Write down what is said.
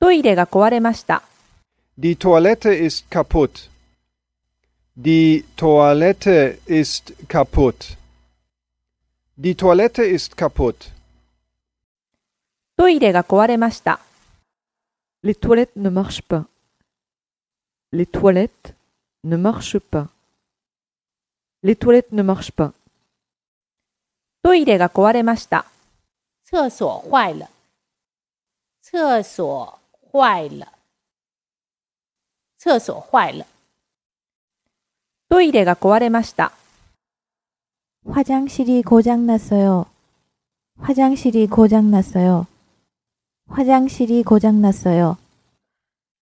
トイレが壊れました。Die Toilette ist kaputt. Die Toilette ist kaputt. Die Toilette ist kaputt. トイレが壊れました。Les toilettes ne marchent pas. Les toilettes ne marchent pas. Les toilettes ne marchent pas. トイレが壊れました。厕所坏了，厕所坏了，厕所坏了，トイレが壊れました。 화장실이 고장났어요. 화장실이 고장났어요. 화장실이 고장났어요.